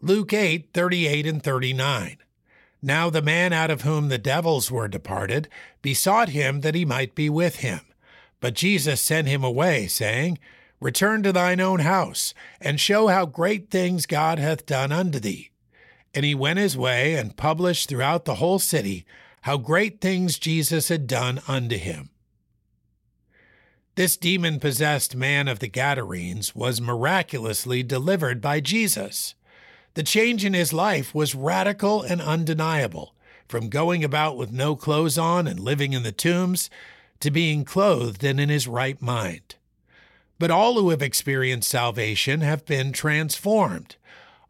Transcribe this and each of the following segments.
Luke 8, 38 and 39. Now the man out of whom the devils were departed besought him that he might be with him. But Jesus sent him away, saying, Return to thine own house, and show how great things God hath done unto thee. And he went his way and published throughout the whole city how great things Jesus had done unto him. This demon possessed man of the Gadarenes was miraculously delivered by Jesus. The change in his life was radical and undeniable, from going about with no clothes on and living in the tombs to being clothed and in his right mind. But all who have experienced salvation have been transformed.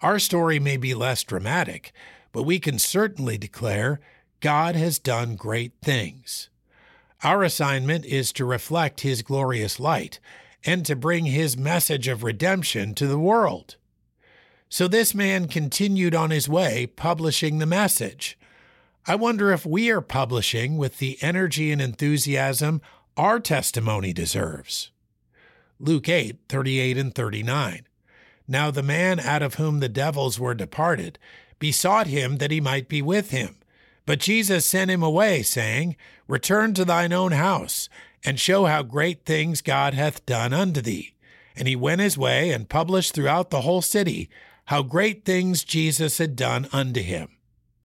Our story may be less dramatic, but we can certainly declare God has done great things. Our assignment is to reflect His glorious light and to bring His message of redemption to the world. So this man continued on his way, publishing the message. I wonder if we are publishing with the energy and enthusiasm our testimony deserves. Luke 8, 38 and 39. Now the man out of whom the devils were departed besought him that he might be with him. But Jesus sent him away, saying, Return to thine own house, and show how great things God hath done unto thee. And he went his way and published throughout the whole city how great things Jesus had done unto him.